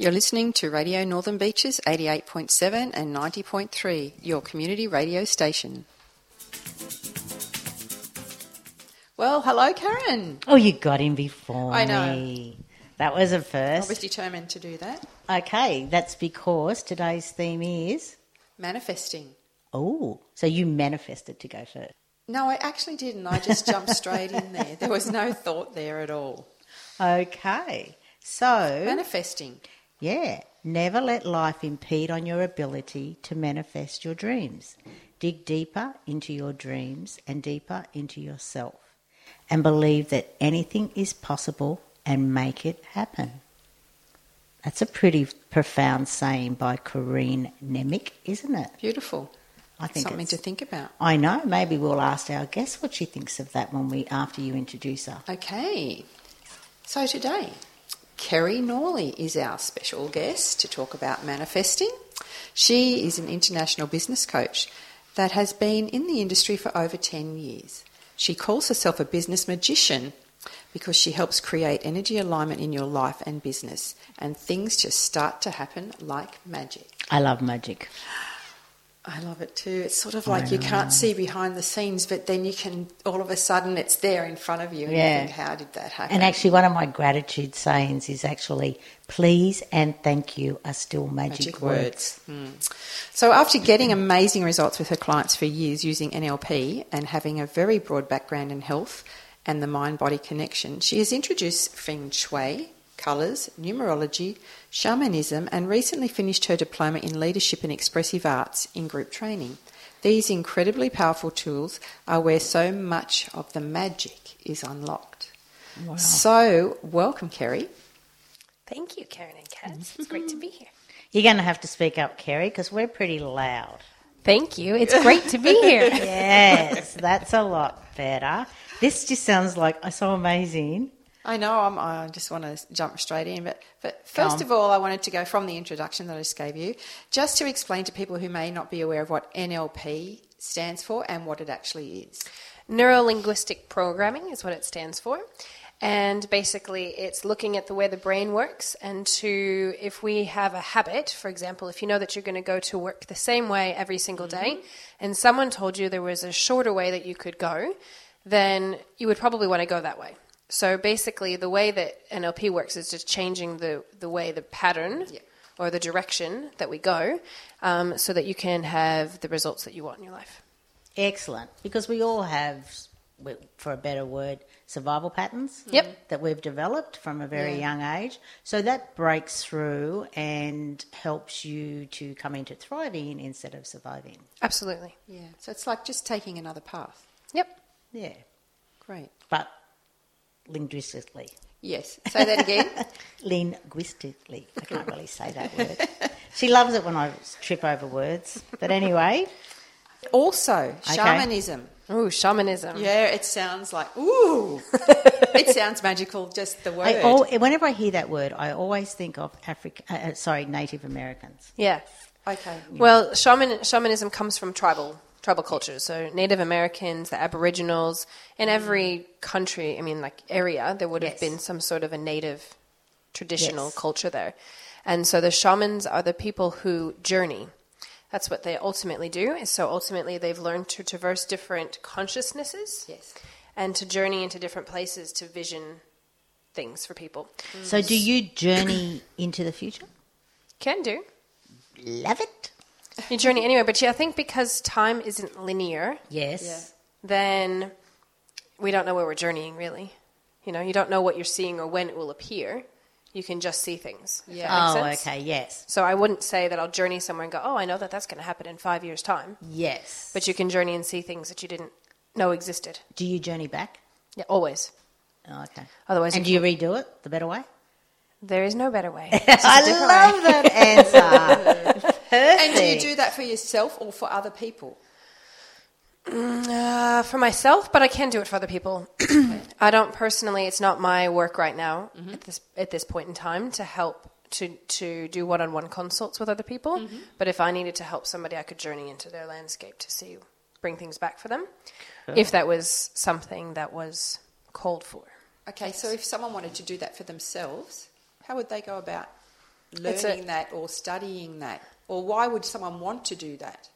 You're listening to Radio Northern Beaches 88.7 and 90.3, your community radio station. Well, hello, Karen. Oh, you got him before I know. me. That was a first. I was determined to do that. Okay, that's because today's theme is. Manifesting. Oh, so you manifested to go first. No, I actually didn't. I just jumped straight in there. There was no thought there at all. Okay, so. Manifesting. Yeah, never let life impede on your ability to manifest your dreams. Dig deeper into your dreams and deeper into yourself and believe that anything is possible and make it happen. That's a pretty profound saying by Corinne Nemick, isn't it? Beautiful. I think Something to think about. I know. Maybe we'll ask our guest what she thinks of that when we after you introduce her. Okay. So today, Kerry Norley is our special guest to talk about manifesting. She is an international business coach that has been in the industry for over 10 years. She calls herself a business magician because she helps create energy alignment in your life and business, and things just start to happen like magic. I love magic. I love it too. It's sort of like you can't see behind the scenes, but then you can, all of a sudden, it's there in front of you, and Yeah. you think, how did that happen? And actually, one of my gratitude sayings is actually, please and thank you are still magic, magic words. words. Mm. So, after getting amazing results with her clients for years using NLP and having a very broad background in health and the mind body connection, she has introduced Feng Shui, colours, numerology, shamanism, and recently finished her diploma in leadership and expressive arts in group training. These incredibly powerful tools are where so much of the magic is unlocked. So, welcome, Kerry. Thank you, Karen and Kaz. It's great to be here. You're going to have to speak up, Kerry, because we're pretty loud. Thank you. It's great to be here. Yes, that's a lot better. This just sounds like so amazing. I know I'm, I just want to jump straight in, but, but first of all, I wanted to go from the introduction that I just gave you, just to explain to people who may not be aware of what NLP stands for and what it actually is. Neuro linguistic programming is what it stands for. And basically, it's looking at the way the brain works. And to, if we have a habit, for example, if you know that you're going to go to work the same way every single day, mm-hmm. and someone told you there was a shorter way that you could go, then you would probably want to go that way. So basically, the way that NLP works is just changing the, the way, the pattern Yeah. or the direction that we go um, so that you can have the results that you want in your life. Excellent, because we all have, for a better word, survival patterns Yep. that we've developed from a very Yeah. young age. So that breaks through and helps you to come into thriving instead of surviving. Absolutely. Yeah. So it's like just taking another path. Yep. Yeah, Great. but linguistically. Yes. Say that again. Linguistically. I can't really say that word. She loves it when I trip over words. But anyway, also, shamanism. Ooh, shamanism. Yeah, it sounds like, ooh. it sounds magical, just the word. I al- whenever I hear that word, I always think of Africa. Uh, uh, sorry, Native Americans. Yeah. okay. Well, shaman, shamanism comes from tribal tribal cultures. So Native Americans, the Aboriginals, in mm. every country, I mean, like area, there would have Yes. been some sort of a native traditional Yes. culture there. And so the shamans are the people who journey. That's what they ultimately do. So ultimately, they've learned to traverse different consciousnesses Yes. and to journey into different places to vision things for people. So, do you journey into the future? Can do. Love it. You journey anyway. but yeah, I think because time isn't linear, Yes. Yeah. then we don't know where we're journeying really. You know, you don't know what you're seeing or when it will appear. You can just see things. Yeah. Oh, sense. okay. Yes. So I wouldn't say that I'll journey somewhere and go, oh, I know that that's going to happen in five years' time. Yes. But you can journey and see things that you didn't know existed. do you journey back? Yeah, always. Oh, okay. Otherwise, And do you you redo it the better way? there is no better way. I love that answer. And do you do that for yourself or for other people? Mm, uh, for myself, but I can do it for other people. I don't personally. It's not my work right now mm-hmm. at this at this point in time to help to to do one on one consults with other people. Mm-hmm. But if I needed to help somebody, I could journey into their landscape to see bring things back for them. If that was something that was called for. Okay, so if someone wanted to do that for themselves, how would they go about It's a- learning that or studying that? Or why would someone want to do that?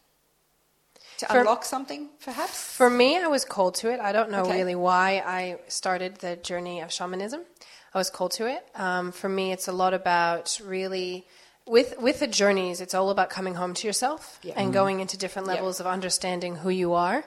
To For- unlock something, perhaps? For me, I was called to it. I don't know Okay. really why I started the journey of shamanism. I was called to it. Um, for me, it's a lot about really with with the journeys. It's all about coming home to yourself Yeah. and going into different Yep. levels of understanding who you are.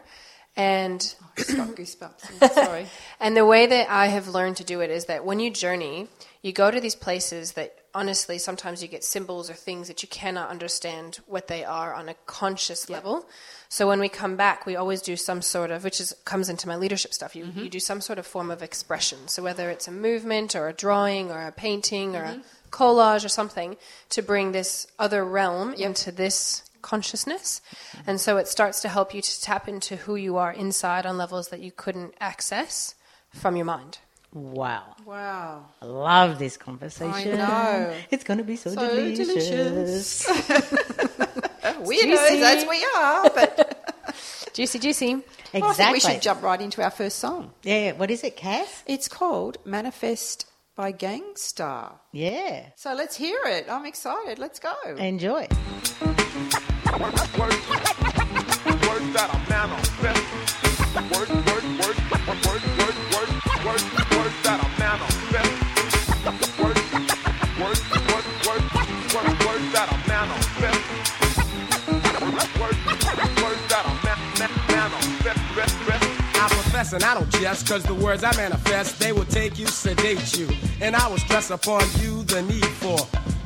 And Just got goosebumps. Sorry. and the way that I have learned to do it is that when you journey, you go to these places that honestly sometimes you get symbols or things that you cannot understand what they are on a conscious level. So when we come back, we always do some sort of, which is comes into my leadership stuff. You mm-hmm. you do some sort of form of expression. So whether it's a movement or a drawing or a painting or a mm-hmm. collage or something to bring this other realm into this consciousness. Mm-hmm. And so it starts to help you to tap into who you are inside on levels that you couldn't access from your mind. Wow. Wow. I love this conversation. I know. It's going to be so, So delicious. Weirdos as we are, but Juicy, juicy. Exactly. I think we should jump right into our first song. Yeah, what is it, Kaz? It's called Manifest by Gang Starr. Yeah. So let's hear it. I'm excited. Let's go. Enjoy. Words that are manifest. Words, words, words, And I don't jest, cause the words I manifest, they will take you, sedate you. And I will stress upon you the need for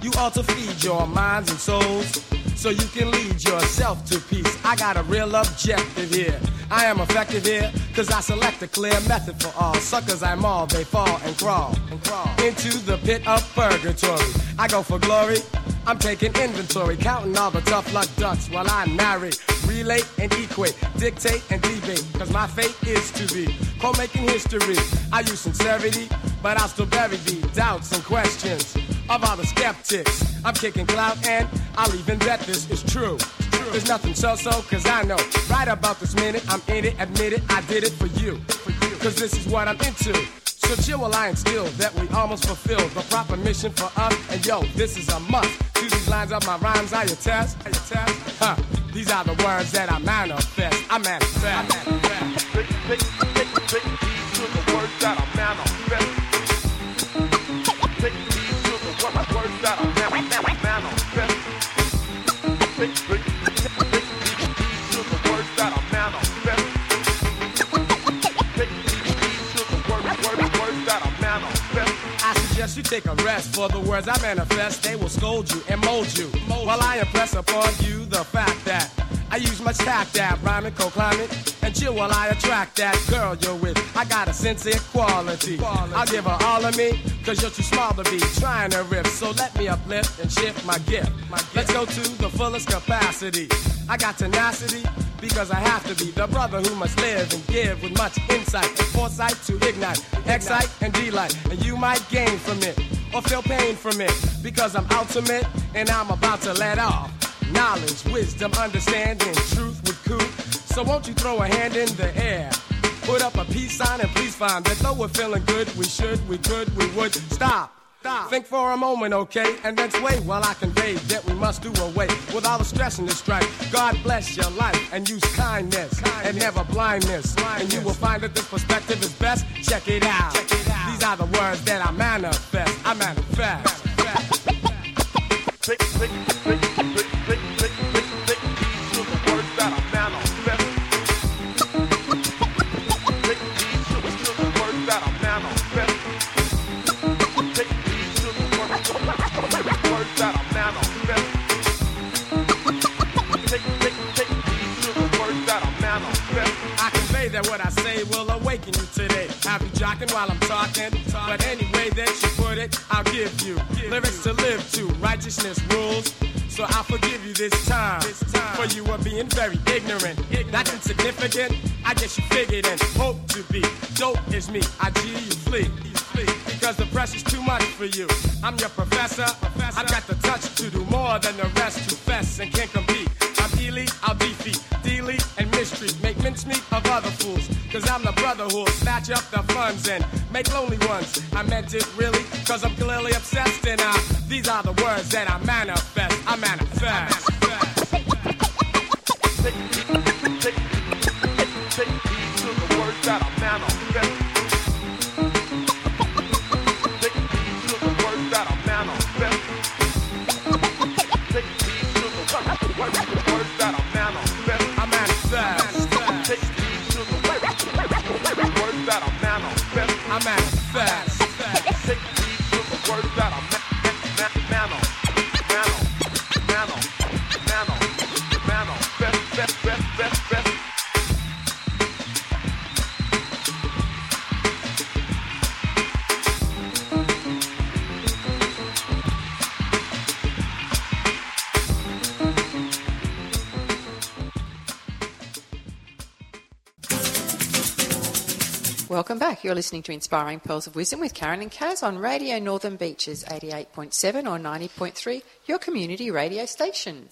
you all to feed your minds and souls. So you can lead yourself to peace. I got a real objective here. I am effective here, cause I select a clear method for all. Suckers I maul, they fall and crawl and crawl into the pit of purgatory. I go for glory. I'm taking inventory, counting all the tough luck ducks while I narrate, relate and equate, dictate and debate. Cause my fate is to be co-making history. I use sincerity, but I'll still bury the doubts and questions of all the skeptics. I'm kicking clout and I'll even bet this is true. There's nothing so-so, cause I know right about this minute I'm in it, admit it, I did it for you. Cause this is what I'm into. So chill I instill that we almost fulfilled the proper mission for us. And yo, this is a must. To these lines of my rhymes, I attest. I attest. Huh. These are the words that I manifest. I manifest. I manifest. Big, big, big, big these are the words that I manifest. Big, these are the words that I manifest. You take a rest for the words I manifest. They will scold you and mold you. While I impress upon you the fact that I use much tact that rhyming, co-climate, and chill while I attract that girl you're with. I got a sincere quality. I'll give her all of me, cause you're too small to be trying to rip. So let me uplift and shift my gift. Let's go to the fullest capacity. I got tenacity because I have to be the brother who must live and give with much insight and foresight to ignite, excite, and delight. And you might gain from it or feel pain from it because I'm ultimate and I'm about to let off knowledge, wisdom, understanding, truth with coup. So won't you throw a hand in the air? Put up a peace sign and please find that though we're feeling good, we should, we could, we would stop. Stop. Think for a moment, okay, and then sway while I convey that we must do away with all the stress and the strife. God bless your life and use kindness, and never blindness. And you will find that this perspective is best. Check it out. These are the words that I manifest. I manifest. Take, awaken you today. Have you jocking while I'm talking? But any way that you put it, I'll give you lyrics to live to. Righteousness rules. So I'll forgive you this time. For you were being very ignorant. That's insignificant. I guess you figured and hope to be. Dope is me. I G you flee. Because the pressure's too much for you. I'm your professor. I've got the touch to do more than the rest who fess and can't compete. I'm I'll defeat. Mincemeat of other fools. Cause I'm the brother who'll snatch up the funds and make lonely ones. I meant it really, cause I'm clearly obsessed. And I, these are the words that I manifest. I manifest. Take take, take to the words that I manifest. Manifest. I manifest. Take back. You're listening to Inspiring Pearls of Wisdom with Karen and Kaz on Radio Northern Beaches 88.7 or 90.3, your community radio station.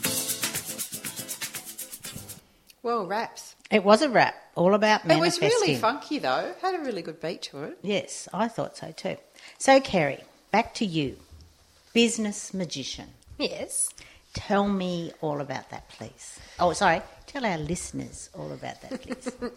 Well, raps. It was a rap, all about manifesting. It was really funky though. Had a really good beat to it. Yes, I thought so too. So, Kerry, back to you. Business magician. Yes. Tell me all about that, please. Oh, sorry. Tell our listeners all about that, please.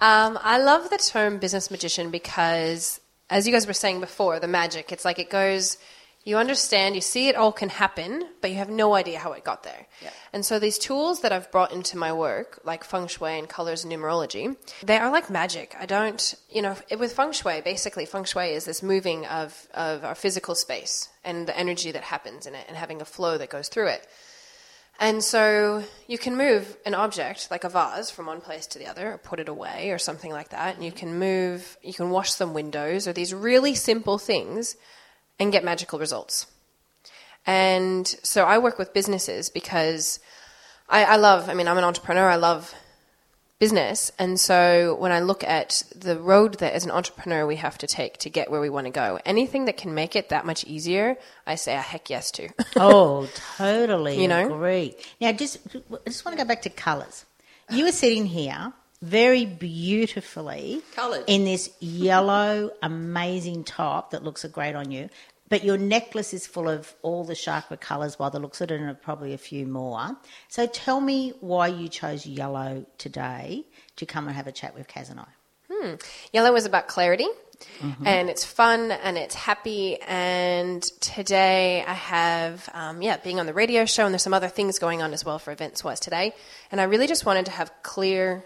Um, I love the term business magician because, as you guys were saying before, the magic, it's like it goes, you understand, you see it all can happen, but you have no idea how it got there. Yeah. And so these tools that I've brought into my work, like feng shui and colors and numerology, they are like magic. I don't, you know, it, with feng shui, basically, feng shui is this moving of, of our physical space and the energy that happens in it and having a flow that goes through it. And so you can move an object like a vase from one place to the other or put it away or something like that. And you can move, you can wash some windows or these really simple things and get magical results. And so I work with businesses because I, I love, I mean, I'm an entrepreneur, I love business. And so when I look at the road that as an entrepreneur we have to take to get where we want to go, anything that can make it that much easier, I say a heck yes to. oh, totally You know? agree. Now, just I just want to go back to colours. You were sitting here very beautifully Coloured. in this yellow, amazing top that looks great on you. But your necklace is full of all the chakra colours by the looks of it, and probably a few more. So tell me why you chose yellow today to come and have a chat with Kaz and I. Yellow is about clarity. And it's fun and it's happy. And today I have, um, yeah, being on the radio show, and there's some other things going on as well for events wise today. And I really just wanted to have clear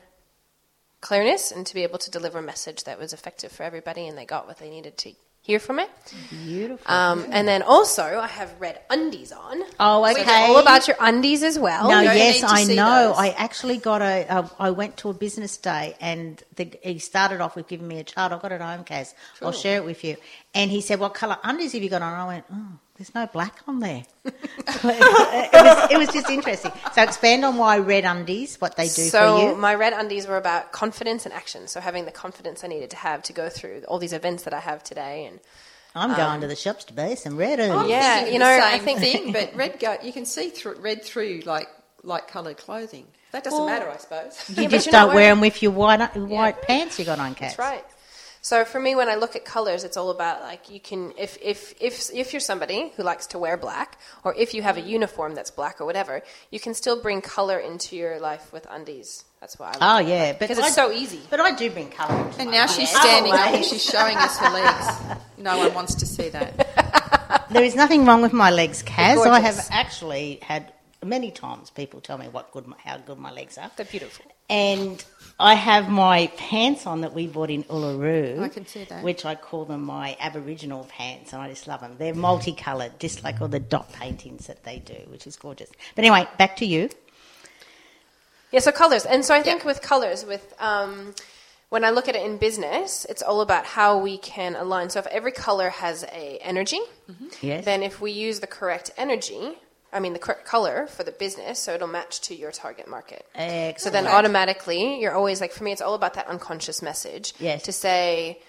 clearness and to be able to deliver a message that was effective for everybody, and they got what they needed to hear from it. Beautiful. Um, and then also I have red undies on. Oh, Which is okay. all about your undies as well. No, you yes, I know. those. I actually got a. a I went to a business day, and the, he started off with giving me a chart. I've got it at home, Kaz. I'll share it with you. And he said, "What colour undies have you got on?" I went, "Oh, there's no black on there." it, was, it was just interesting. So expand on why red undies, what they do so for you. So my red undies were about confidence and action. So having the confidence I needed to have to go through all these events that I have today, and I'm going um, to the shops to buy some red I'm undies. Yeah, you know, I same think- thing, but red go, you can see through red through like light coloured clothing. That doesn't Well, matter, I suppose. You Yeah, just you're don't wear wearing- them with your white white pants you got on, Kaz. That's right. So for me, when I look at colors, it's all about like you can if if if if you're somebody who likes to wear black, or if you have a mm. uniform that's black or whatever, you can still bring color into your life with undies. That's why. I Oh like yeah, it. but because I- it's so easy. But I do bring colour. into And my now life. she's Yeah. standing up Otherwise- and she's showing us her legs. No one wants to see that. There is nothing wrong with my legs, Kaz. I have actually had many times people tell me what good, how good my legs are, They're beautiful. and I have my pants on that we bought in Uluru. I can see that. Which I call them my Aboriginal pants, and I just love them. They're multicoloured, just like all the dot paintings that they do, which is gorgeous. But anyway, back to you. Yeah, so colors. And so I think with colors, with um, when I look at it in business, it's all about how we can align. So if every color has a energy, Yes. then if we use the correct energy, I mean, the correct color for the business, so it'll match to your target market. So then automatically, you're always like, for me, it's all about that unconscious message. Yes. To say,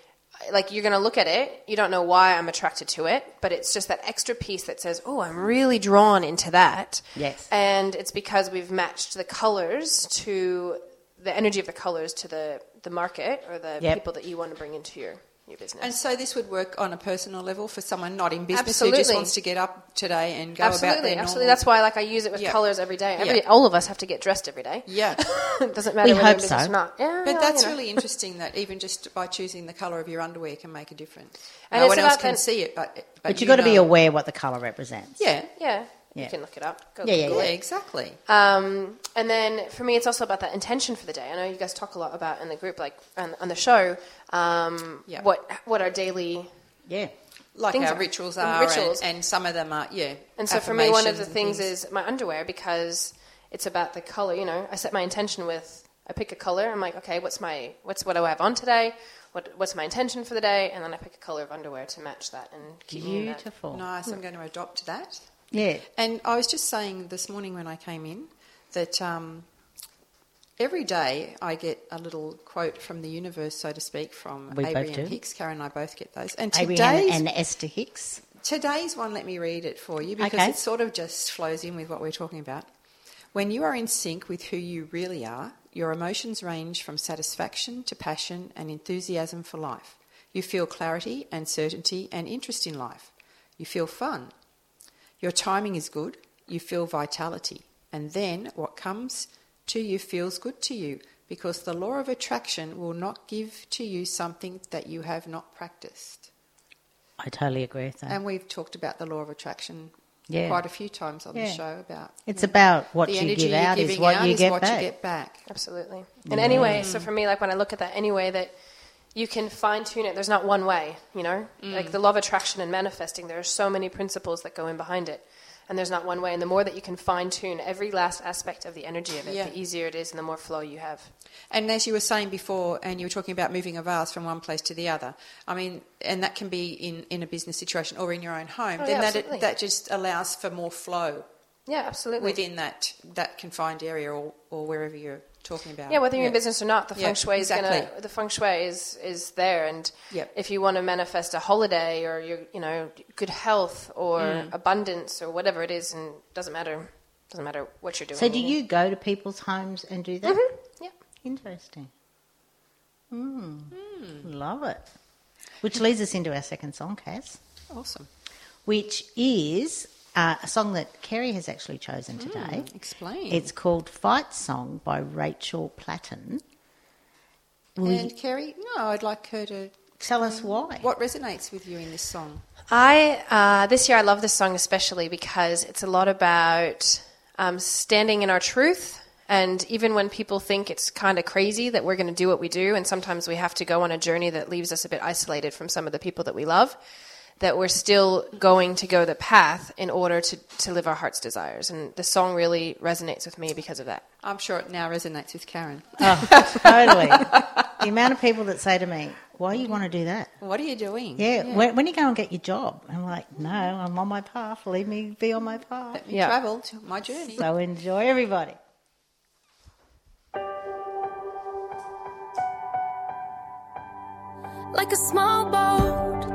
like, you're going to look at it, you don't know why I'm attracted to it, but it's just that extra piece that says, oh, I'm really drawn into that. Yes. And it's because we've matched the colors to the energy of the colors to the, the market or the Yep. people that you want to bring into your, your business. And so this would work on a personal level for someone not in business who just wants to get up today and go absolutely, about their normal... absolutely. normal- That's why, like, I use it with Yeah. colors every day. Every, Yeah. All of us have to get dressed every day. Yeah. it doesn't matter We whether hope you're in business so. or not. Yeah, But well, that's you know. really interesting that even just by choosing the colour of your underwear can make a difference. And no one else can then- see it, but but, But you you've got to be aware what the colour represents. Yeah. Yeah, Yeah. You can look it up. Go Yeah, yeah, Google Yeah, it. exactly. Um, and then for me, it's also about that intention for the day. I know you guys talk a lot about in the group, like on, on the show, um, Yeah. what what our daily. Yeah. like things our are- rituals the are, rituals. And, and some of them are, yeah. And so for me, one of the and things, is my underwear because it's about the color. You know, I set my intention with I pick a color. I'm like, okay, what's my what's what do I have on today? What what's my intention for the day? And then I pick a color of underwear to match that and keep me that. Beautiful. nice. I'm going to adopt that. Yeah. And I was just saying this morning when I came in that um, every day I get a little quote from the universe, so to speak, from We Abraham. Hicks. Karen and I both get those. And Abraham today's, and Esther Hicks. today's one, let me read it for you because Okay. it sort of just flows in with what we're talking about. When you are in sync with who you really are, your emotions range from satisfaction to passion and enthusiasm for life. You feel clarity and certainty and interest in life. You feel fun. Your timing is good. You feel vitality. And then what comes to you feels good to you because the law of attraction will not give to you something that you have not practiced. I totally agree with that. And we've talked about the law of attraction Yeah. quite a few times on Yeah. the show about it's yeah. about what the you energy give out is giving what out you is get what back. you get back. Absolutely. And anyway, mm. so for me, like when I look at that anyway, that you can fine tune it. There's not one way, you know? Mm. Like the law of attraction and manifesting, there are so many principles that go in behind it. And there's not one way. And the more that you can fine tune every last aspect of the energy of it, Yeah. the easier it is and the more flow you have. And as you were saying before, and you were talking about moving a vase from one place to the other, I mean, and that can be in, in a business situation or in your own home, Oh, then yeah, that, that just allows for more flow Yeah, absolutely. within that, that confined area or, or wherever you're talking about. Yeah, whether you're in business or not, the Yeah, feng shui is exactly. gonna the feng shui is is there, and Yep. if you want to manifest a holiday or your you know good health or Mm. abundance or whatever it is, and doesn't matter doesn't matter what you're doing. So, do really. you go to people's homes and do that? Yeah. Interesting. Mm. Love it. Which leads us into our second song, Kaz, Awesome. which is uh, a song that Kerry has actually chosen today. Explain. It's called Fight Song by Rachel Platten. Will you and Kerry, no, I'd like her to. tell us why? What resonates with you in this song? I uh, this year I love this song especially because it's a lot about um, standing in our truth. And even when people think it's kind of crazy that we're going to do what we do, and sometimes we have to go on a journey that leaves us a bit isolated from some of the people that we love, that we're still going to go the path in order to, to live our heart's desires. And the song really resonates with me because of that. I'm sure it now resonates with Karen. Oh, totally. the amount of people that say to me, why you want to do that? What are you doing? Yeah, When, when you go and get your job, I'm like, no, I'm on my path. Leave me be on my path. Let me Yeah. travel to my journey. So enjoy, everybody. like a small boat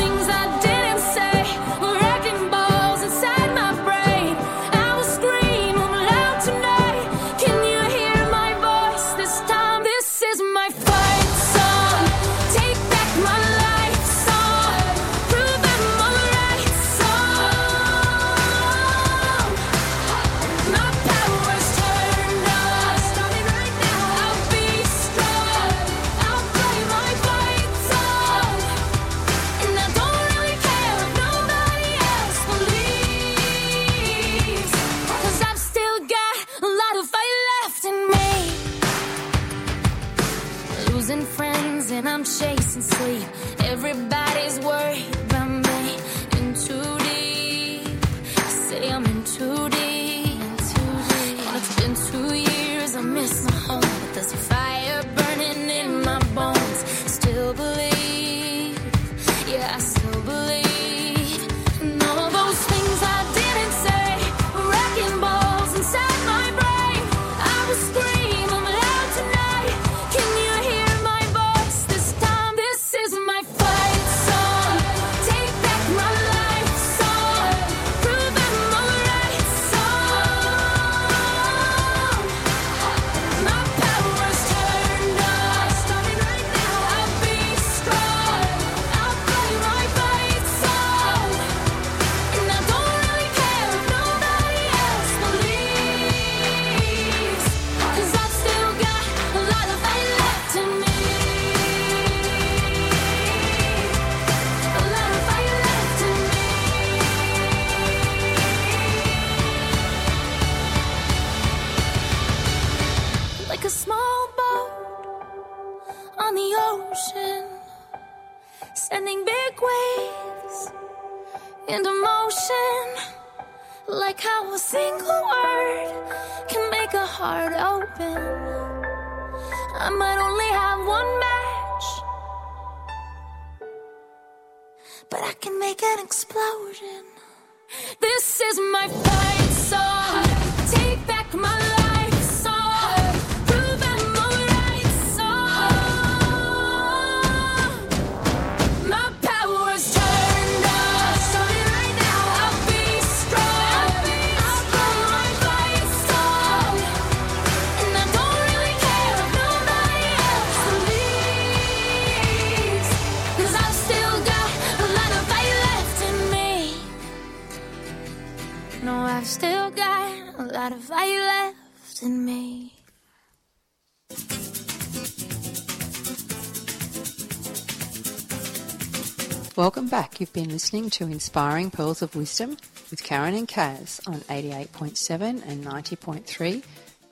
You've been listening to Inspiring Pearls of Wisdom with Karen and Kaz on 88.7 and 90.3,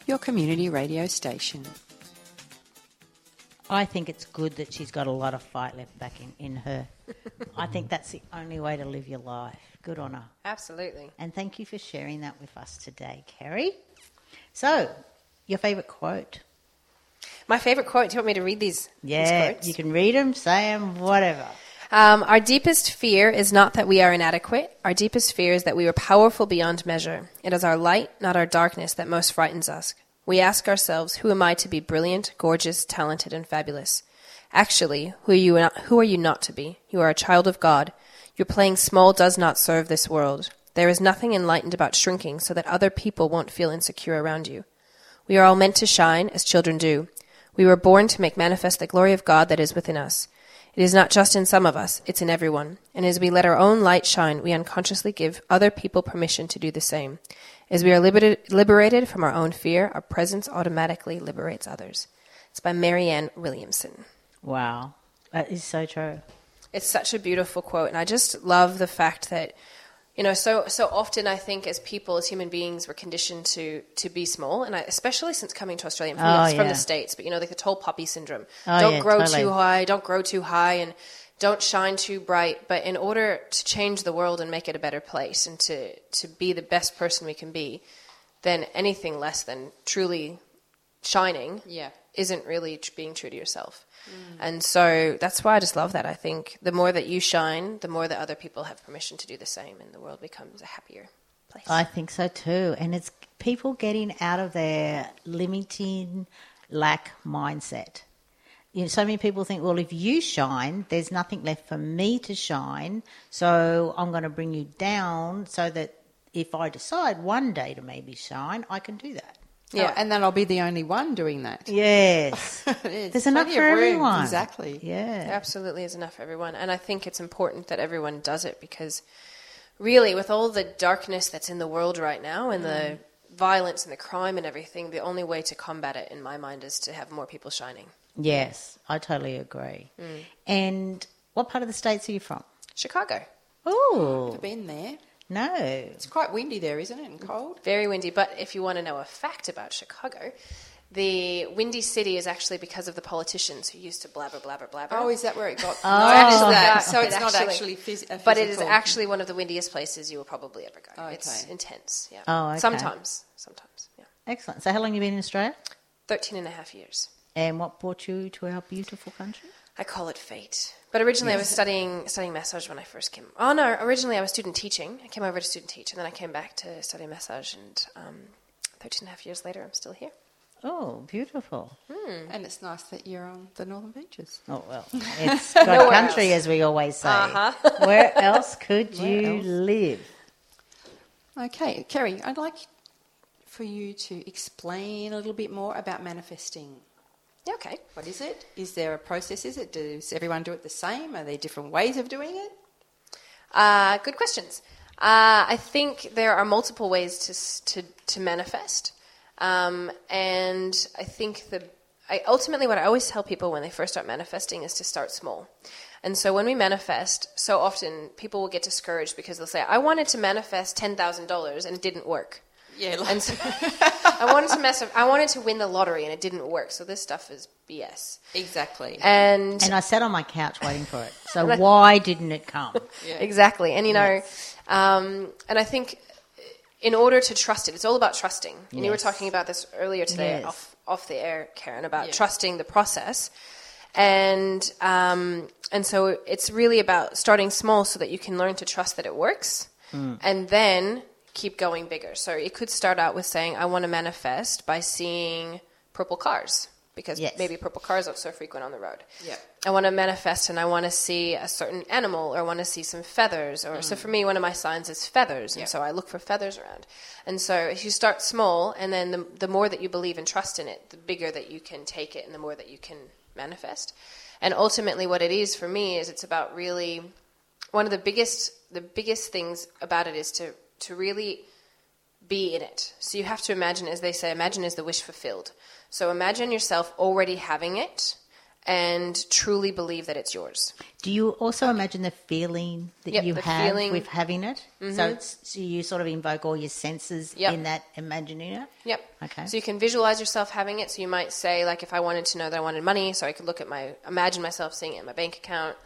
your community radio station. I think it's good that she's got a lot of fight left back in, in her. I think that's the only way to live your life. Good on her. Absolutely. And thank you for sharing that with us today, Kerry. So, your favourite quote? My favorite quote. Do you want me to read these? these Yeah, quotes? you can read them, say them, whatever. Um, our deepest fear is not that we are inadequate. Our deepest fear is that we are powerful beyond measure. It is our light, not our darkness, that most frightens us. We ask ourselves, who am I to be brilliant, gorgeous, talented, and fabulous? Actually, who are you not, who are you not to be? You are a child of God. Your playing small does not serve this world. There is nothing enlightened about shrinking so that other people won't feel insecure around you. We are all meant to shine, as children do. We were born to make manifest the glory of God that is within us. It is not just in some of us, it's in everyone. And as we let our own light shine, we unconsciously give other people permission to do the same. As we are liberated, from our own fear, our presence automatically liberates others. It's by Marianne Williamson. Wow, that is so true. It's such a beautiful quote, and I just love the fact that you know so so often I think as people as human beings we're conditioned to to be small, and I, especially since coming to Australia from, Oh, the, from the oh, states, but you know like the tall poppy syndrome. Oh, don't yeah, grow totally. too high, don't grow too high, and don't shine too bright. But in order to change the world and make it a better place, and to to be the best person we can be, then anything less than truly shining Yeah. isn't really being true to yourself. Mm. And so that's why I just love that. I think the more that you shine, the more that other people have permission to do the same, and the world becomes a happier place. I think so too. And it's people getting out of their limiting lack mindset. You know, so many people think, well, if you shine, there's nothing left for me to shine. So I'm going to bring you down so that if I decide one day to maybe shine, I can do that. Oh, yeah, and then I'll be the only one doing that. Yes. There's There's enough for everyone. Exactly. There Yeah. absolutely is enough for everyone. And I think it's important that everyone does it because really, with all the darkness that's in the world right now and the mm. violence and the crime and everything, the only way to combat it, in my mind, is to have more people shining. Yes, I totally agree. Mm. And what part of the States are you from? Chicago. Oh, I've been there. No. It's quite windy there, isn't it, and cold? Very windy. But if you want to know a fact about Chicago, the windy city is actually because of the politicians who used to blabber, blabber, blabber. Oh, is that where it got? Oh. That is that. So it it's not actually- actually phys- a But it is actually one of the windiest places you will probably ever go. Okay. It's intense. Yeah. Oh, okay. Sometimes. Sometimes. Yeah. Excellent. So, how long have you been in Australia? 13 and a half years. And what brought you to our beautiful country? I call it fate. But originally, I was studying studying massage when I first came. Oh no! Originally, I was student teaching. I came over to student teach, and then I came back to study massage. And um, 13 and a half years later, I'm still here. Oh, beautiful. And it's nice that you're on the Northern Beaches. Oh, well, it's God Nowhere country, else. as we always say. Uh-huh. Where else could Where you else? live? Okay, Kerry, I'd like for you to explain a little bit more about manifesting. Yeah, okay. What is it? Is there a process? Is it? Does everyone do it the same? Are there different ways of doing it? Uh, good questions. Uh, I think there are multiple ways to to, to manifest, um, and I think the I, ultimately what I always tell people when they first start manifesting is to start small. And so when we manifest, so often people will get discouraged because they'll say, "I wanted to manifest ten thousand dollars and it didn't work." Yeah, like, And so I wanted to mess. I wanted to win the lottery and it didn't work. So this stuff is BS. exactly. And And I sat on my couch waiting for it. So, why didn't it come? Exactly. And, you know, um, and I think in order to trust it, it's all about trusting. And you were talking about this earlier today Yes. off, off the air, Karen, about Yeah. trusting the process. And, um, and so it's really about starting small so that you can learn to trust that it works and then keep going bigger. So it could start out with saying, I want to manifest by seeing purple cars because Yes. maybe purple cars are so frequent on the road. Yeah. I want to manifest and I want to see a certain animal or I want to see some feathers. Or so mm. for me, one of my signs is feathers, and Yeah. so I look for feathers around. And so if you start small, and then the the more that you believe and trust in it, the bigger that you can take it, and the more that you can manifest. And ultimately, what it is for me is it's about really one of the biggest the biggest things about it is to to really be in it. So you have to imagine, as they say, imagine is the wish fulfilled. So imagine yourself already having it and truly believe that it's yours. Do you also imagine the feeling that Yep, you have feeling- Mm-hmm. with having it? So, it's, so you sort of invoke all your senses Yep. in that imagining it? Yep. Okay. So you can visualize yourself having it. So you might say, like, if I wanted to know that I wanted money, so I could look at my, imagine myself seeing it in my bank account.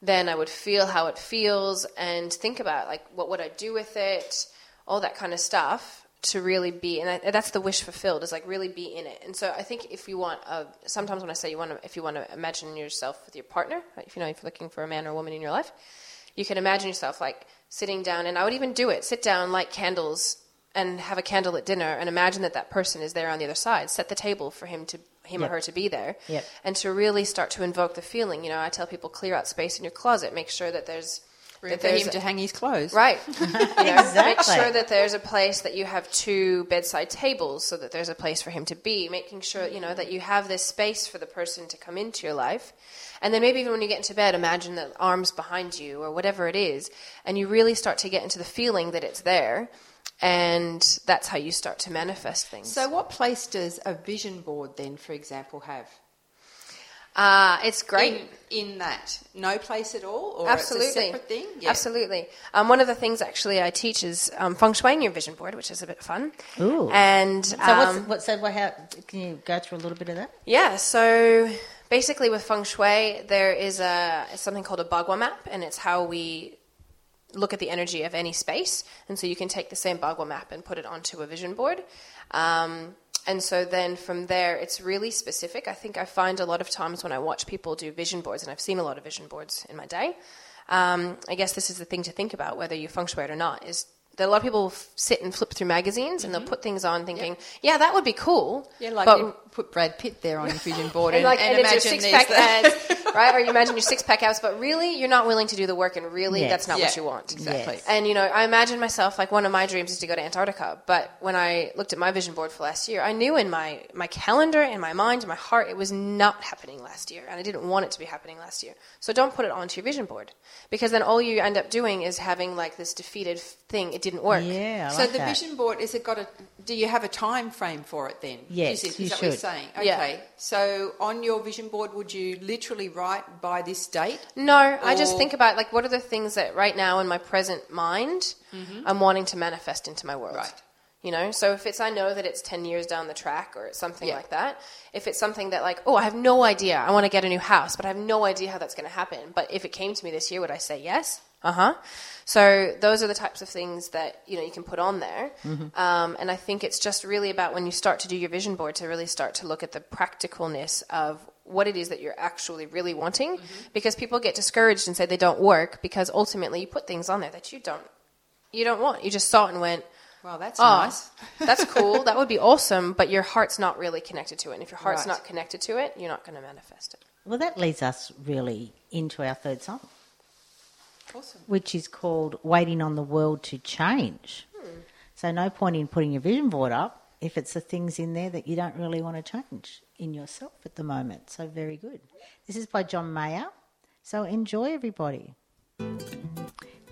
Then I would feel how it feels and think about, like, what would I do with it, all that kind of stuff to really be, and that's the wish fulfilled, is like really be in it. And so I think if you want, uh, sometimes when I say you want to, if you want to imagine yourself with your partner, if you know, if you're looking for a man or a woman in your life, you can imagine yourself like sitting down, and I would even do it, sit down, light candles, and have a candlelit dinner, and imagine that that person is there on the other side. Set the table for him to him Yep. or her to be there, Yep. and to really start to invoke the feeling. You know, I tell people clear out space in your closet, make sure that there's Room that for there's him to hang his clothes. Right. You know, Make sure that there's a place that you have two bedside tables so that there's a place for him to be, making sure, you know, that you have this space for the person to come into your life. And then maybe even when you get into bed, imagine the arms behind you or whatever it is, and you really start to get into the feeling that it's there. And that's how you start to manifest things. So, what place does a vision board then, for example, have? uh, it's great. In, in that, no place at all, or Absolutely. it's a separate thing. Yeah. Absolutely. Um, one of the things actually I teach is um, feng shui in your vision board, which is a bit fun. Ooh. And So, um, what's, what, so what, how, can you go through a little bit of that? Yeah, so basically with feng shui, there is a something called a bagua map, and it's how we look at the energy of any space. And so you can take the same bagua map and put it onto a vision board. Um, and so then from there, it's really specific. I think I find a lot of times when I watch people do vision boards, and I've seen a lot of vision boards in my day. Um, I guess this is the thing to think about, whether you feng shui it or not, is that a lot of people f- sit and flip through magazines and they'll put things on thinking, yeah, that would be cool. Mm-hmm. Yeah, like but put Brad Pitt there on your vision board and, and, like, and and, imagine six pack there's the- abs, right? Or you imagine your six pack abs, but really you're not willing to do the work, and really Yes. that's not Yeah, what you want. Exactly. Yes. And you know, I imagine myself like one of my dreams is to go to Antarctica. But when I looked at my vision board for last year, I knew in my my calendar, in my mind, in my heart, it was not happening last year, and I didn't want it to be happening last year. So don't put it onto your vision board, because then all you end up doing is having like this defeated thing. It didn't work. Yeah, I so like the that. vision board is it got a? Do you have a time frame for it then? Yes, is, it, you is that what you're should. saying? Yeah. So on your vision board, would you literally write by this date? No, I just think about like what are the things that right now in my present mind I'm wanting to manifest into my world. Mm-hmm. Right. You know, so if it's I know that it's ten years down the track or it's something Yeah. like that. If it's something that like, oh, I have no idea, I want to get a new house, but I have no idea how that's going to happen. But if it came to me this year, would I say yes? Uh huh. So those are the types of things that you know you can put on there. Um, and I think it's just really about when you start to do your vision board to really start to look at the practicalness of what it is that you're actually really wanting. Because people get discouraged and say they don't work because ultimately you put things on there that you don't you don't want. You just saw it and went Well, that's oh nice. that's cool. That would be awesome. But your heart's not really connected to it. And if your heart's Right. not connected to it you're not going to manifest it. Well, that leads us really into our third song, Awesome. which is called Waiting on the World to Change. Hmm. So, no point in putting your vision board up if it's the things in there that you don't really want to change in yourself at the moment. So, very good. This is by John Mayer. So, enjoy, everybody.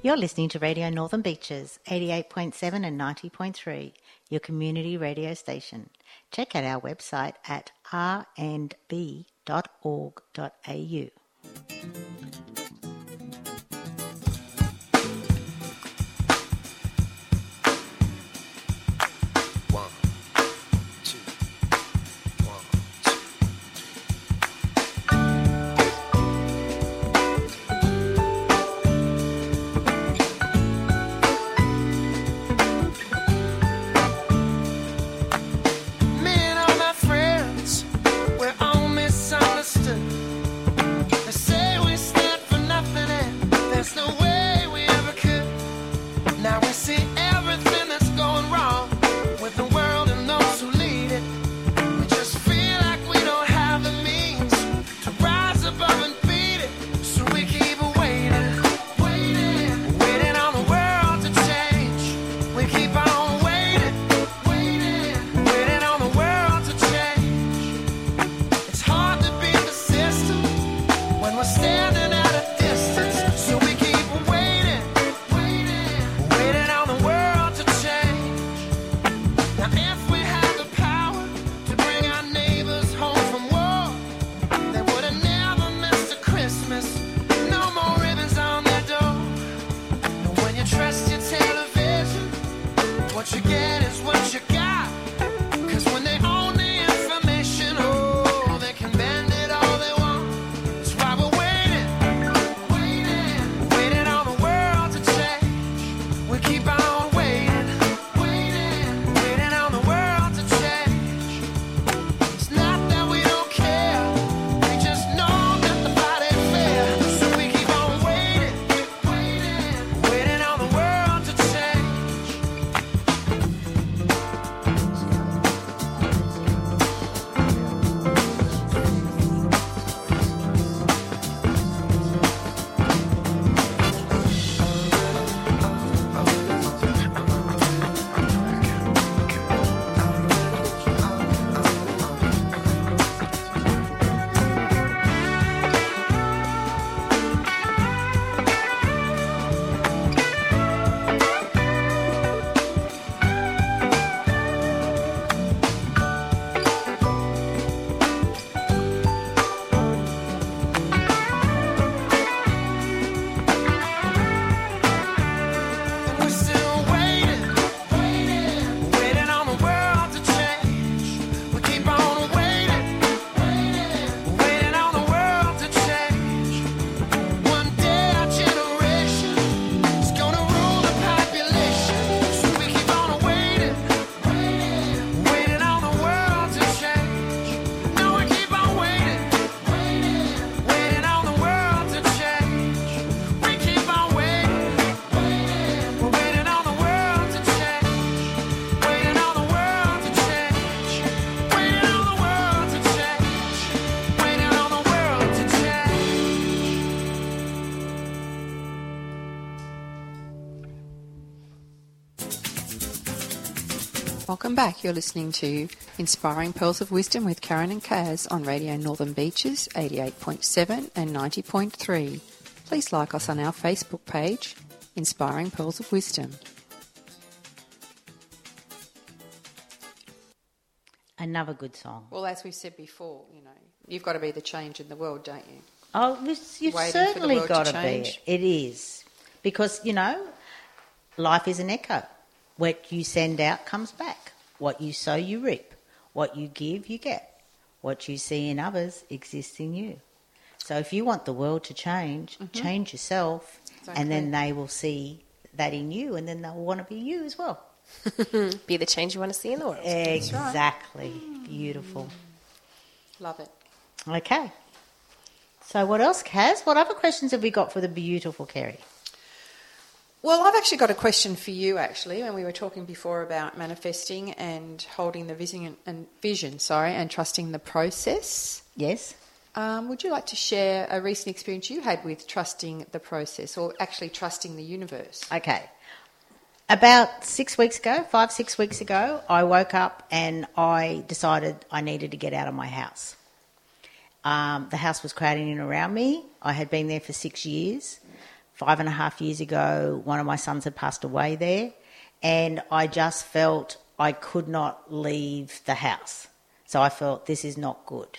You're listening to Radio Northern Beaches, 88.7 and 90.3, your community radio station. Check out our website at rnb.org.au. Welcome back. You're listening to Inspiring Pearls of Wisdom with Karen and Kaz on Radio Northern Beaches 88.7 and 90.3. Please like us on our Facebook page, Inspiring Pearls of Wisdom. Another good song. Well, as we said before, you know, you've got to be the change in the world, don't you? Oh, this- you've Waiting certainly world to got to be. It is. Because, you know, life is an echo. What you send out comes back. What you sow, you reap. What you give, you get. What you see in others exists in you. So if you want the world to change, mm-hmm. change yourself, and then they will see that in you, and then they'll want to be you as well. Be the change you want to see in the world. Exactly. Beautiful. Love it. Okay. So what else, Kaz? What other questions have we got for the beautiful Kerry? Well, I've actually got a question for you. Actually, when we were talking before about manifesting and holding the vision and vision, sorry, and trusting the process. Yes. Um, would you like to share a recent experience you had with trusting the process, or actually trusting the universe? Okay. About six weeks ago, five, six weeks ago, I woke up and I decided I needed to get out of my house. Um, the house was crowding in around me. I had been there for six years. Five and a half years ago, one of my sons had passed away there, and I just felt I could not leave the house. So I felt this is not good.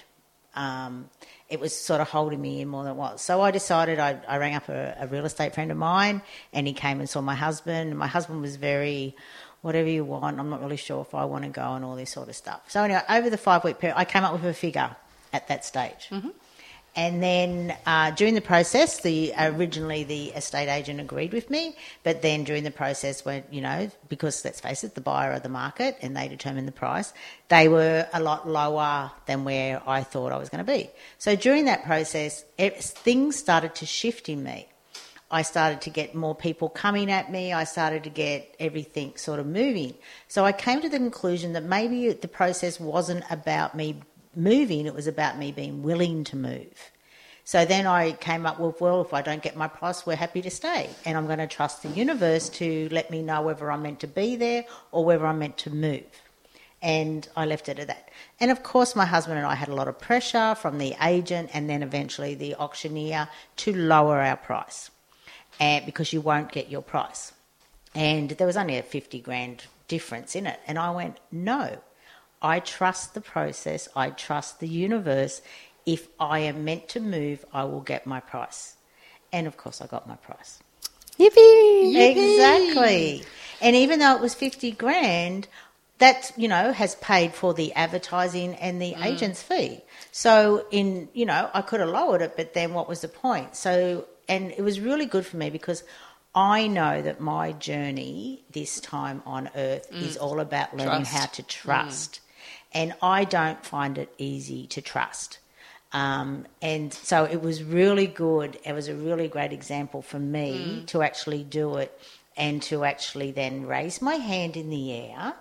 Um, it was sort of holding me in more than it was. So I decided I, I rang up a, a real estate friend of mine, and he came and saw my husband. And my husband was very, whatever you want. I'm not really sure if I want to go and all this sort of stuff. So anyway, over the five week period, I came up with a figure at that stage. And then uh, during the process, the originally the estate agent agreed with me, but then during the process, when you know, because let's face it, the buyer of the market and they determine the price, they were a lot lower than where I thought I was going to be. So during that process, it, things started to shift in me. I started to get more people coming at me. I started to get everything sort of moving. So I came to the conclusion that maybe the process wasn't about me moving, it was about me being willing to move. So then I came up with, well, if I don't get my price, we're happy to stay. And I'm going to trust the universe to let me know whether I'm meant to be there or whether I'm meant to move. And I left it at that. And of course, my husband and I had a lot of pressure from the agent and then eventually the auctioneer to lower our price and because you won't get your price. And there was only a 50 grand difference in it. And I went, no, I trust the process, I trust the universe. If I am meant to move, I will get my price. And of course, I got my price. Yippee! Exactly. And even though it was 50 grand, that, you know, has paid for the advertising and the mm. agent's fee. So in, you know, I could have lowered it, but then what was the point? So, and it was really good for me because I know that my journey this time on earth mm. is all about learning Trust. how to trust. Mm. And I don't find it easy to trust. Um, and so it was really good. It was a really great example for me to actually do it and to actually then raise my hand in the air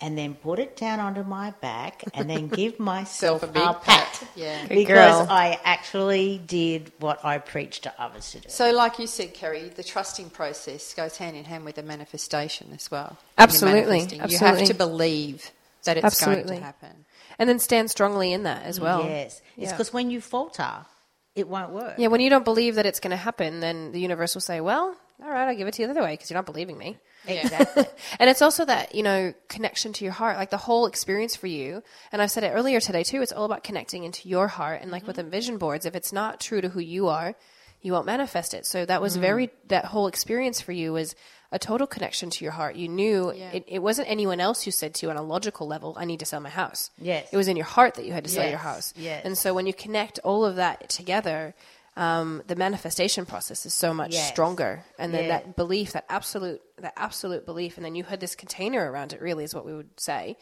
and then put it down onto my back and then give myself a big pat. Yeah. Good because girl. I actually did what I preached to others to do. So, like you said, Kerry, the trusting process goes hand in hand with the manifestation as well. When you're Absolutely. You have to believe that it's going to happen. And then stand strongly in that as well. yes. It's Yeah. because when you falter, it won't work. Yeah, when you don't believe that it's going to happen, then the universe will say, well, all right, I'll give it to you the other way because you're not believing me. Exactly. And it's also that, you know, connection to your heart, like the whole experience for you. And I've said it earlier today too, it's all about connecting into your heart. And like with the vision boards, if it's not true to who you are, you won't manifest it. So that was mm. very, that whole experience for you was a total connection to your heart. You knew it, it wasn't anyone else who said to you on a logical level, I need to sell my house. Yes. It was in your heart that you had to sell your house. yes. And so when you connect all of that together, um, the manifestation process is so much Yes. stronger. And then Yeah. that belief, that absolute, that absolute belief, and then you had this container around it. Really, is what we would say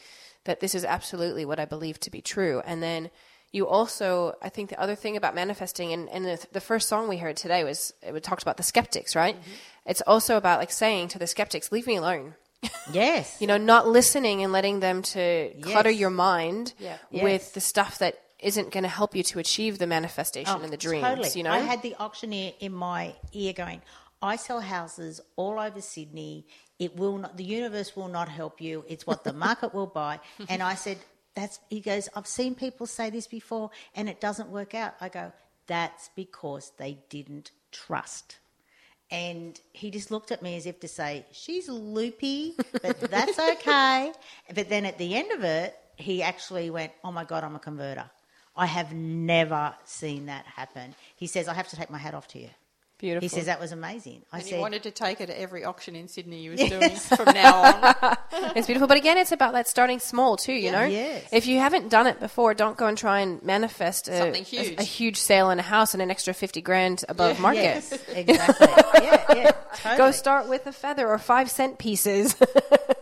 that this is absolutely what I believe to be true. And then you also, I think, the other thing about manifesting, and, and the, the first song we heard today was it talked about the skeptics, right? Mm-hmm. It's also about like saying to the skeptics, "Leave me alone." yes. you know, not listening and letting them to clutter your mind Yeah. Yes. with the stuff that isn't going to help you to achieve the manifestation Oh, and the dreams. Totally. You know, I had the auctioneer in my ear going, I sell houses all over Sydney. It will not, the universe will not help you. It's what the market will buy. And I said, that's, he goes, I've seen people say this before and it doesn't work out. I go, that's because they didn't trust. And he just looked at me as if to say, she's loopy, but that's okay. But then at the end of it, he actually went, oh my God, I'm a converter. I have never seen that happen. He says, I have to take my hat off to you. Beautiful. He says, that was amazing. I And said, you wanted to take her to every auction in Sydney you was doing from now on. It's beautiful, but again, it's about that starting small too. You know, Yes. if you haven't done it before, don't go and try and manifest a, Something huge. a, huge sale in a house and an extra fifty grand above market. yes, exactly. yeah, yeah, totally. Go start with a feather or five cent pieces.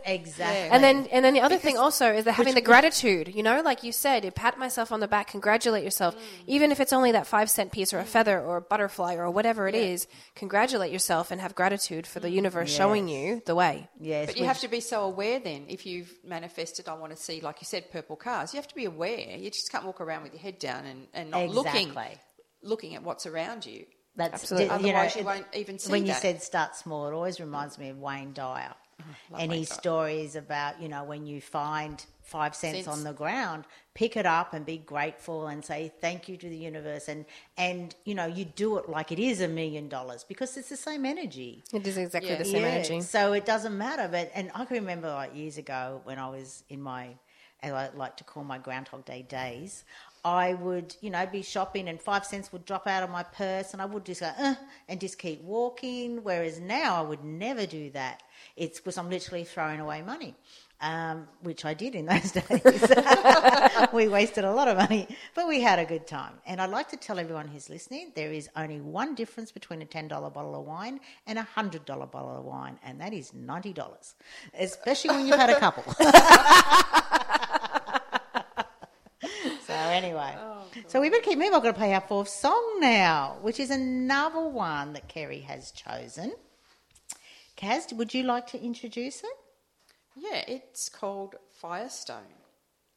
Exactly. And then, and then the other thing also is that having the gratitude, you know, like you said, you pat myself on the back, congratulate yourself, Mm. even if it's only that five cent piece or a feather or a butterfly or whatever it is. Congratulate yourself and have gratitude for the universe showing you the way. yes, But you have to be so aware then. If you've manifested, I want to see, like you said, purple cars, you have to be aware. You just can't walk around with your head down and, and not looking, Exactly. looking at what's around you. That's Absolutely. d- you know, you won't even see When you that. said start small, it always reminds me of Wayne Dyer and Wayne stories about you know when you find five cents Cents. on the ground, pick it up and be grateful and say thank you to the universe and and you know you do it like it is a million dollars because it's the same energy. It is exactly Yeah. the same Yeah, energy. So it doesn't matter. But and I can remember like years ago when I was in my, as I like to call my Groundhog Day days. I would, you know, be shopping and five cents would drop out of my purse and I would just go, uh, and just keep walking. Whereas now I would never do that. It's because I'm literally throwing away money, um, which I did in those days. we wasted a lot of money, but we had a good time. And I'd like to tell everyone who's listening there is only one difference between a $10 bottle of wine and a $100 bottle of wine, and that is $90, especially when you've had a couple. so, anyway, so we better keep moving. I'm going to play our fourth song now, which is another one that Kerry has chosen. Kaz, would you like to introduce it? Yeah, it's called Firestone.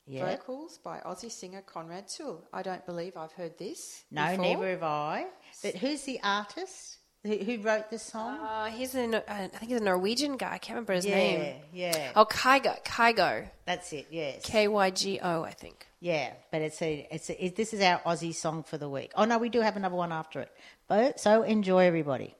Yeah. Vocals by Aussie singer Conrad Sewell. I don't believe I've heard this. No, before. never have I. But who's the artist who, who wrote the song? Uh, he's a, uh, I think he's a Norwegian guy. I can't remember his yeah, name. yeah. Oh, Kygo. Kygo. That's it. Yes. K Y G O, I think. Yeah, but it's a it's a, it, this is our Aussie song for the week. Oh no, we do have another one after it. But so enjoy everybody.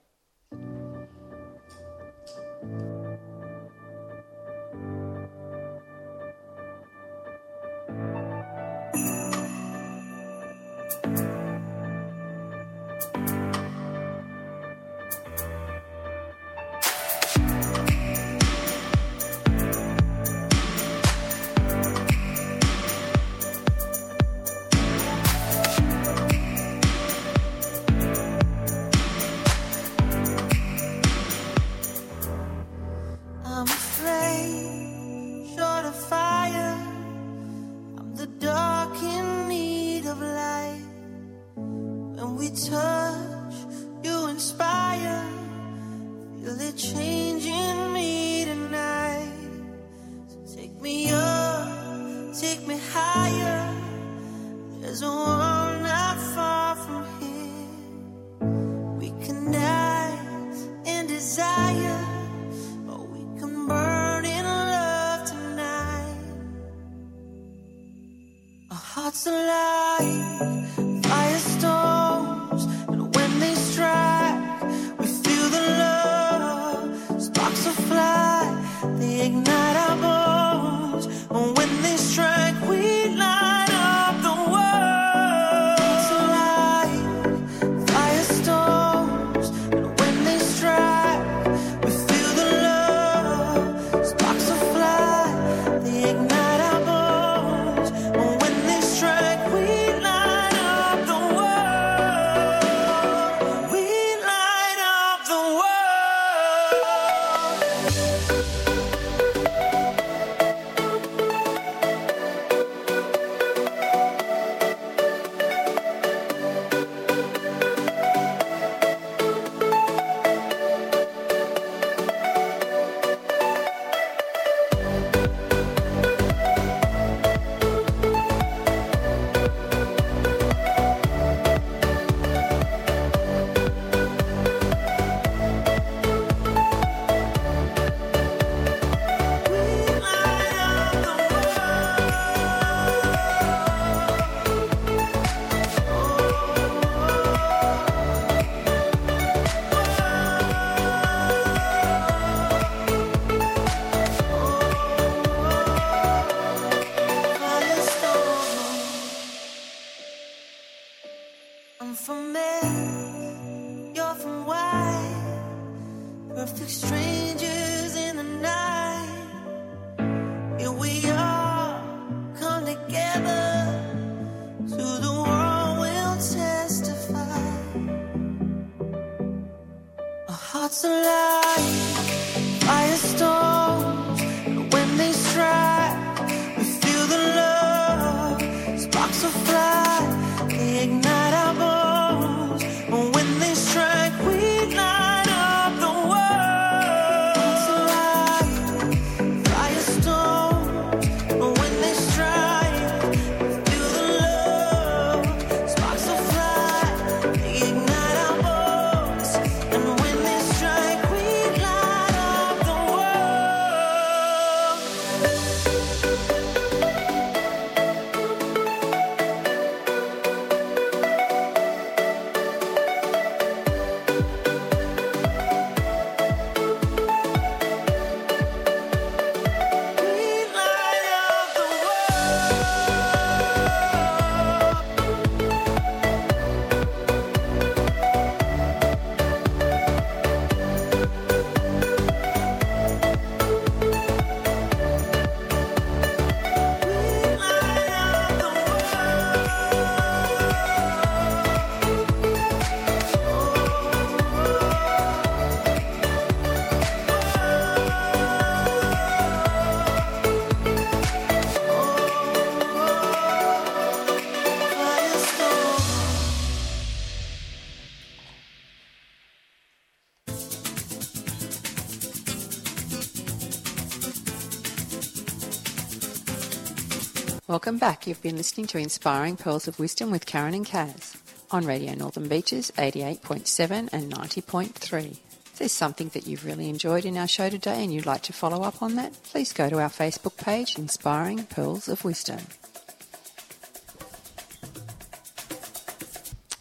Welcome back. You've been listening to Inspiring Pearls of Wisdom with Karen and Kaz on Radio Northern Beaches 88.7 and 90.3. If there's something that you've really enjoyed in our show today and you'd like to follow up on that, please go to our Facebook page, Inspiring Pearls of Wisdom.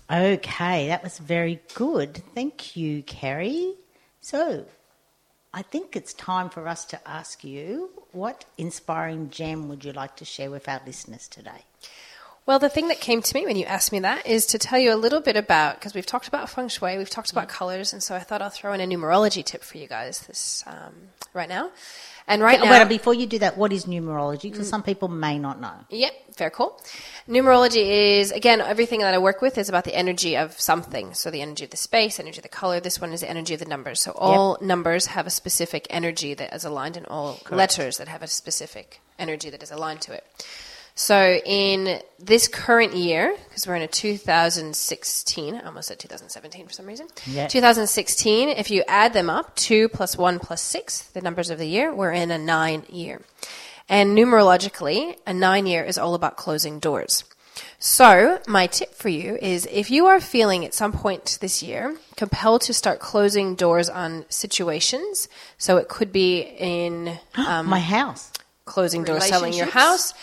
Okay, that was very good. Thank you, Kerry. So, I think it's time for us to ask you what inspiring gem would you like to share with our listeners today? Well, the thing that came to me when you asked me that is to tell you a little bit about because we've talked about feng shui, we've talked about colors, and so I thought I'll throw in a numerology tip for you guys this um, right now. And right now, Well, before you do that, what is numerology? Because some people may not know. Yep, fair cool. Numerology is again everything that I work with is about the energy of something. So the energy of the space, energy of the color. This one is the energy of the numbers. So all numbers have a specific energy that is aligned, and all letters that have a specific energy that is aligned to it. So in this current year, because we're in a 2016, I almost said 2017 for some reason. Yeah. 2016, if you add them up, 2 plus 1 plus 6, the numbers of the year, we're in a 9 year. And numerologically, a 9 year is all about closing doors. So, my tip for you is if you are feeling at some point this year compelled to start closing doors on situations, so it could be in um, My house. closing doors, selling your house,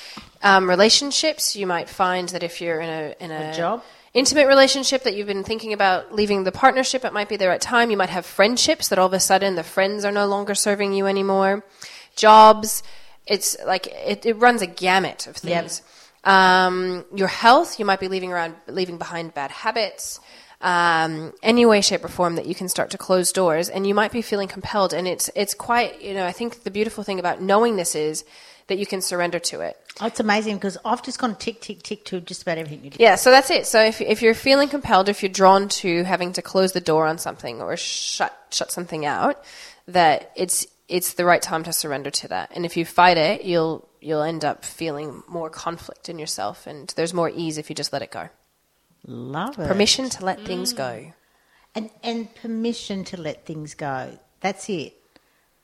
um, relationships. You might find that if you're in a in a, A job. intimate relationship that you've been thinking about leaving the partnership, it might be the right time. You might have friendships that all of a sudden the friends are no longer serving you anymore. Jobs, it's like it, it runs a gamut of Yep. things. Um, your health, you might be leaving around, leaving behind bad habits. Um, any way, shape, or form that you can start to close doors, and you might be feeling compelled. And it's it's quite you know I think the beautiful thing about knowing this is that you can surrender to it. Oh, it's amazing because I've just gone tick, tick, tick to just about everything you do. Yeah, so that's it. So if, if you're feeling compelled, if you're drawn to having to close the door on something or shut shut something out, that it's it's the right time to surrender to that. And if you fight it, you'll you'll end up feeling more conflict in yourself, and there's more ease if you just let it go. Love it. Permission to let things mm. go. And, and permission to let things go. That's it.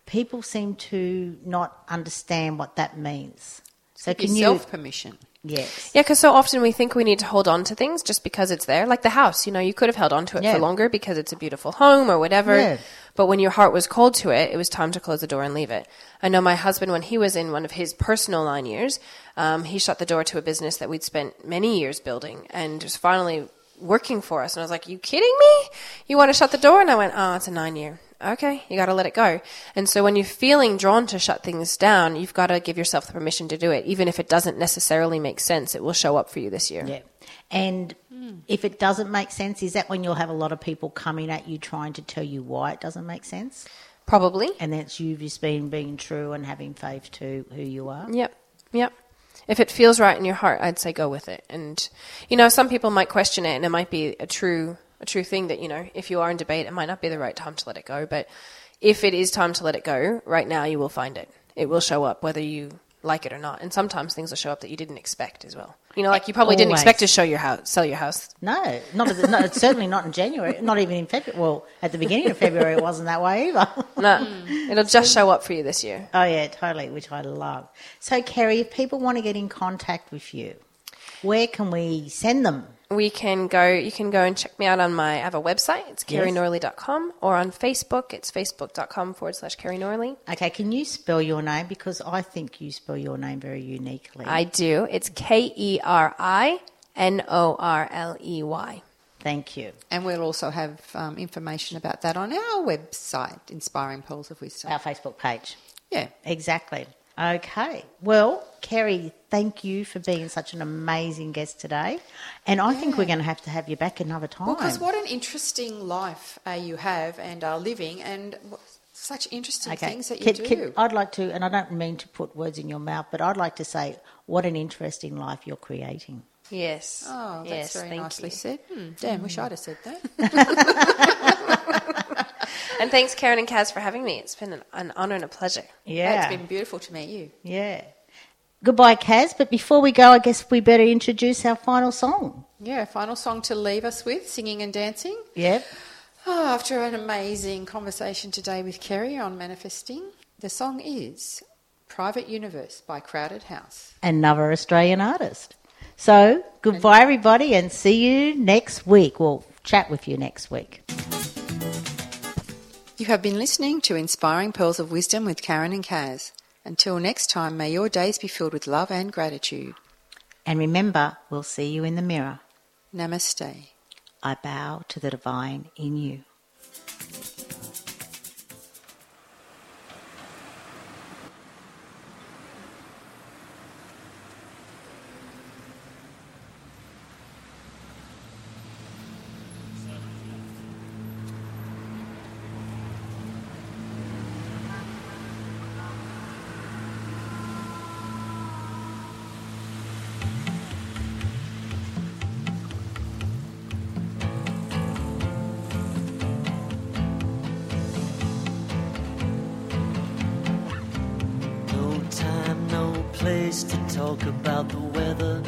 People seem to not understand what that means. So Give can yourself you? permission. Yes. Yeah, because so often we think we need to hold on to things just because it's there. Like the house, you know, you could have held on to it Yeah. for longer because it's a beautiful home or whatever. Yeah. But when your heart was cold to it, it was time to close the door and leave it. I know my husband, when he was in one of his personal nine years, um, he shut the door to a business that we'd spent many years building and was finally working for us. And I was like, you kidding me? You want to shut the door? And I went, oh, it's a nine year. Okay, you got to let it go. And so when you're feeling drawn to shut things down, you've got to give yourself the permission to do it. Even if it doesn't necessarily make sense, it will show up for you this year. Yeah. And if it doesn't make sense, is that when you'll have a lot of people coming at you trying to tell you why it doesn't make sense? Probably. And that's you just being being true and having faith to who you are. Yep. Yep. If it feels right in your heart, I'd say go with it. And you know, some people might question it and it might be a true a true thing that, you know, if you are in debate, it might not be the right time to let it go, but if it is time to let it go, right now you will find it. It will show up whether you like it or not. And sometimes things will show up that you didn't expect as well. You know, like you probably didn't expect to show your house, sell your house. No, not at the, no, certainly not in January, not even in February. Well, at the beginning of February, it wasn't that way either. No, it'll just show up for you this year. Oh yeah, totally, which I love. So, Kerry, if people want to get in contact with you, where can we send them? We can go you can go and check me out on my I have a website, it's Yes. kerrynorley.com or on Facebook, it's facebook.com forward slash Kerry Norley. Okay, can you spell your name because I think you spell your name very uniquely. I do. It's K E R I N O R L E Y. Thank you. And we'll also have um, information about that on our website, Inspiring Pearls of Wisdom. Our Facebook page. Yeah. Exactly. Okay. Well, Kerry, thank you for being such an amazing guest today. And I think we're going to have to have you back another time. Because what an interesting life uh, you have and are living, and what, such interesting things that you Can- do. can- I'd like to, and I don't mean to put words in your mouth, but I'd like to say, what an interesting life you're creating. Yes. oh, that's yes, very thank nicely you. said. Hmm, damn, wish I'd have said that. And thanks, Karen and Kaz, for having me. It's been an, an honour and a pleasure. Yeah. It's been beautiful to meet you. Yeah. Goodbye, Kaz. But before we go, I guess we better introduce our final song. Yeah, final song to leave us with, singing and dancing. Yep. Oh, after an amazing conversation today with Kerry on manifesting, the song is Private Universe by Crowded House. Another Australian artist. So, goodbye, everybody, and see you next week. We'll chat with you next week. You have been listening to Inspiring Pearls of Wisdom with Karen and Kaz. Until next time, may your days be filled with love and gratitude. And remember, we'll see you in the mirror. Namaste. I bow to the divine in you. Place to talk about the weather.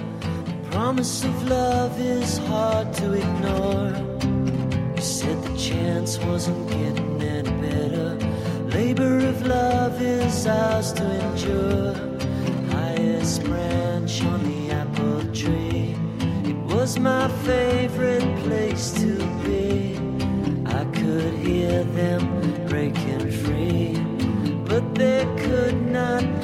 Promise of love is hard to ignore. You said the chance wasn't getting any better. Labor of love is ours to endure. Highest branch on the apple tree. It was my favorite place to be. I could hear them breaking free but they could not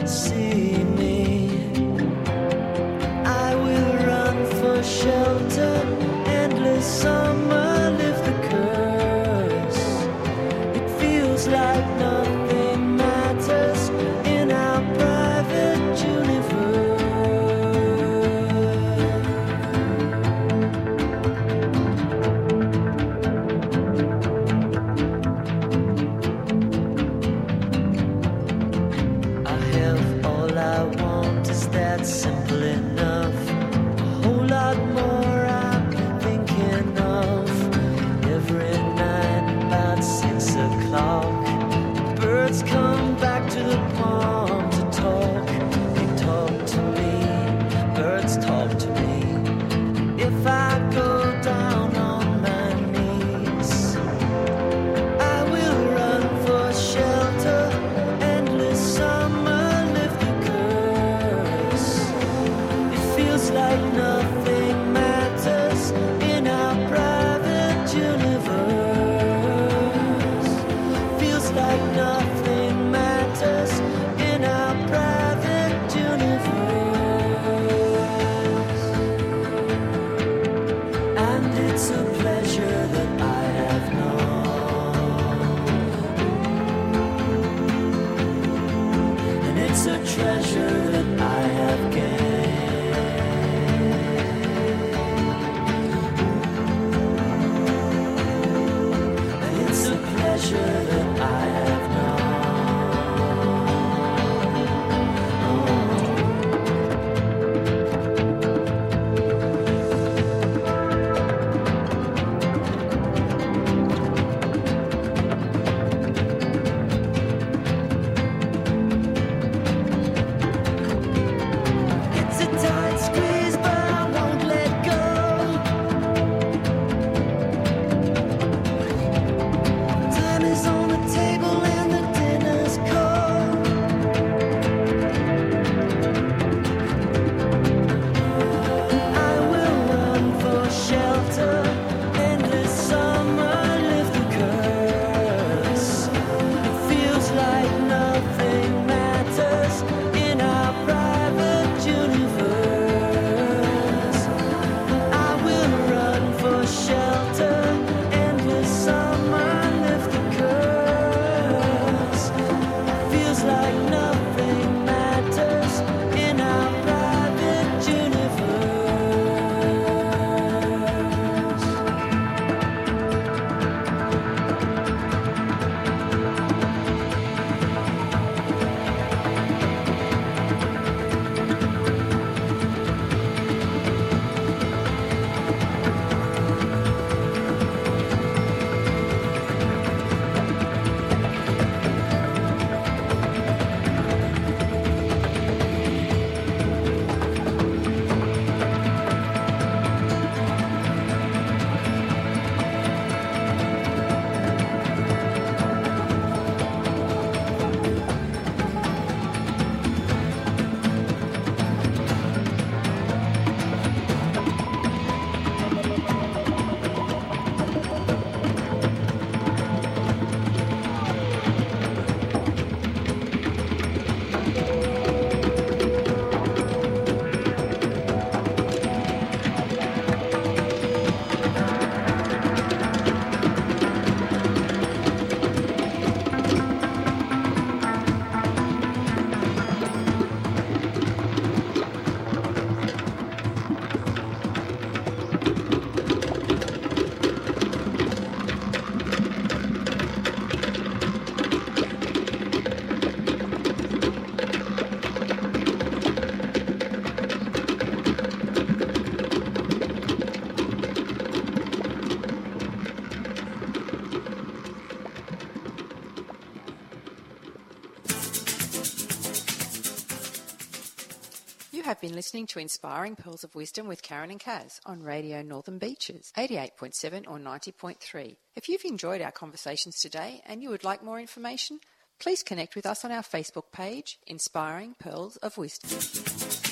been listening to Inspiring Pearls of Wisdom with Karen and Kaz on Radio Northern Beaches, 88.7 or 90.3. If you've enjoyed our conversations today and you would like more information, please connect with us on our Facebook page, Inspiring Pearls of Wisdom.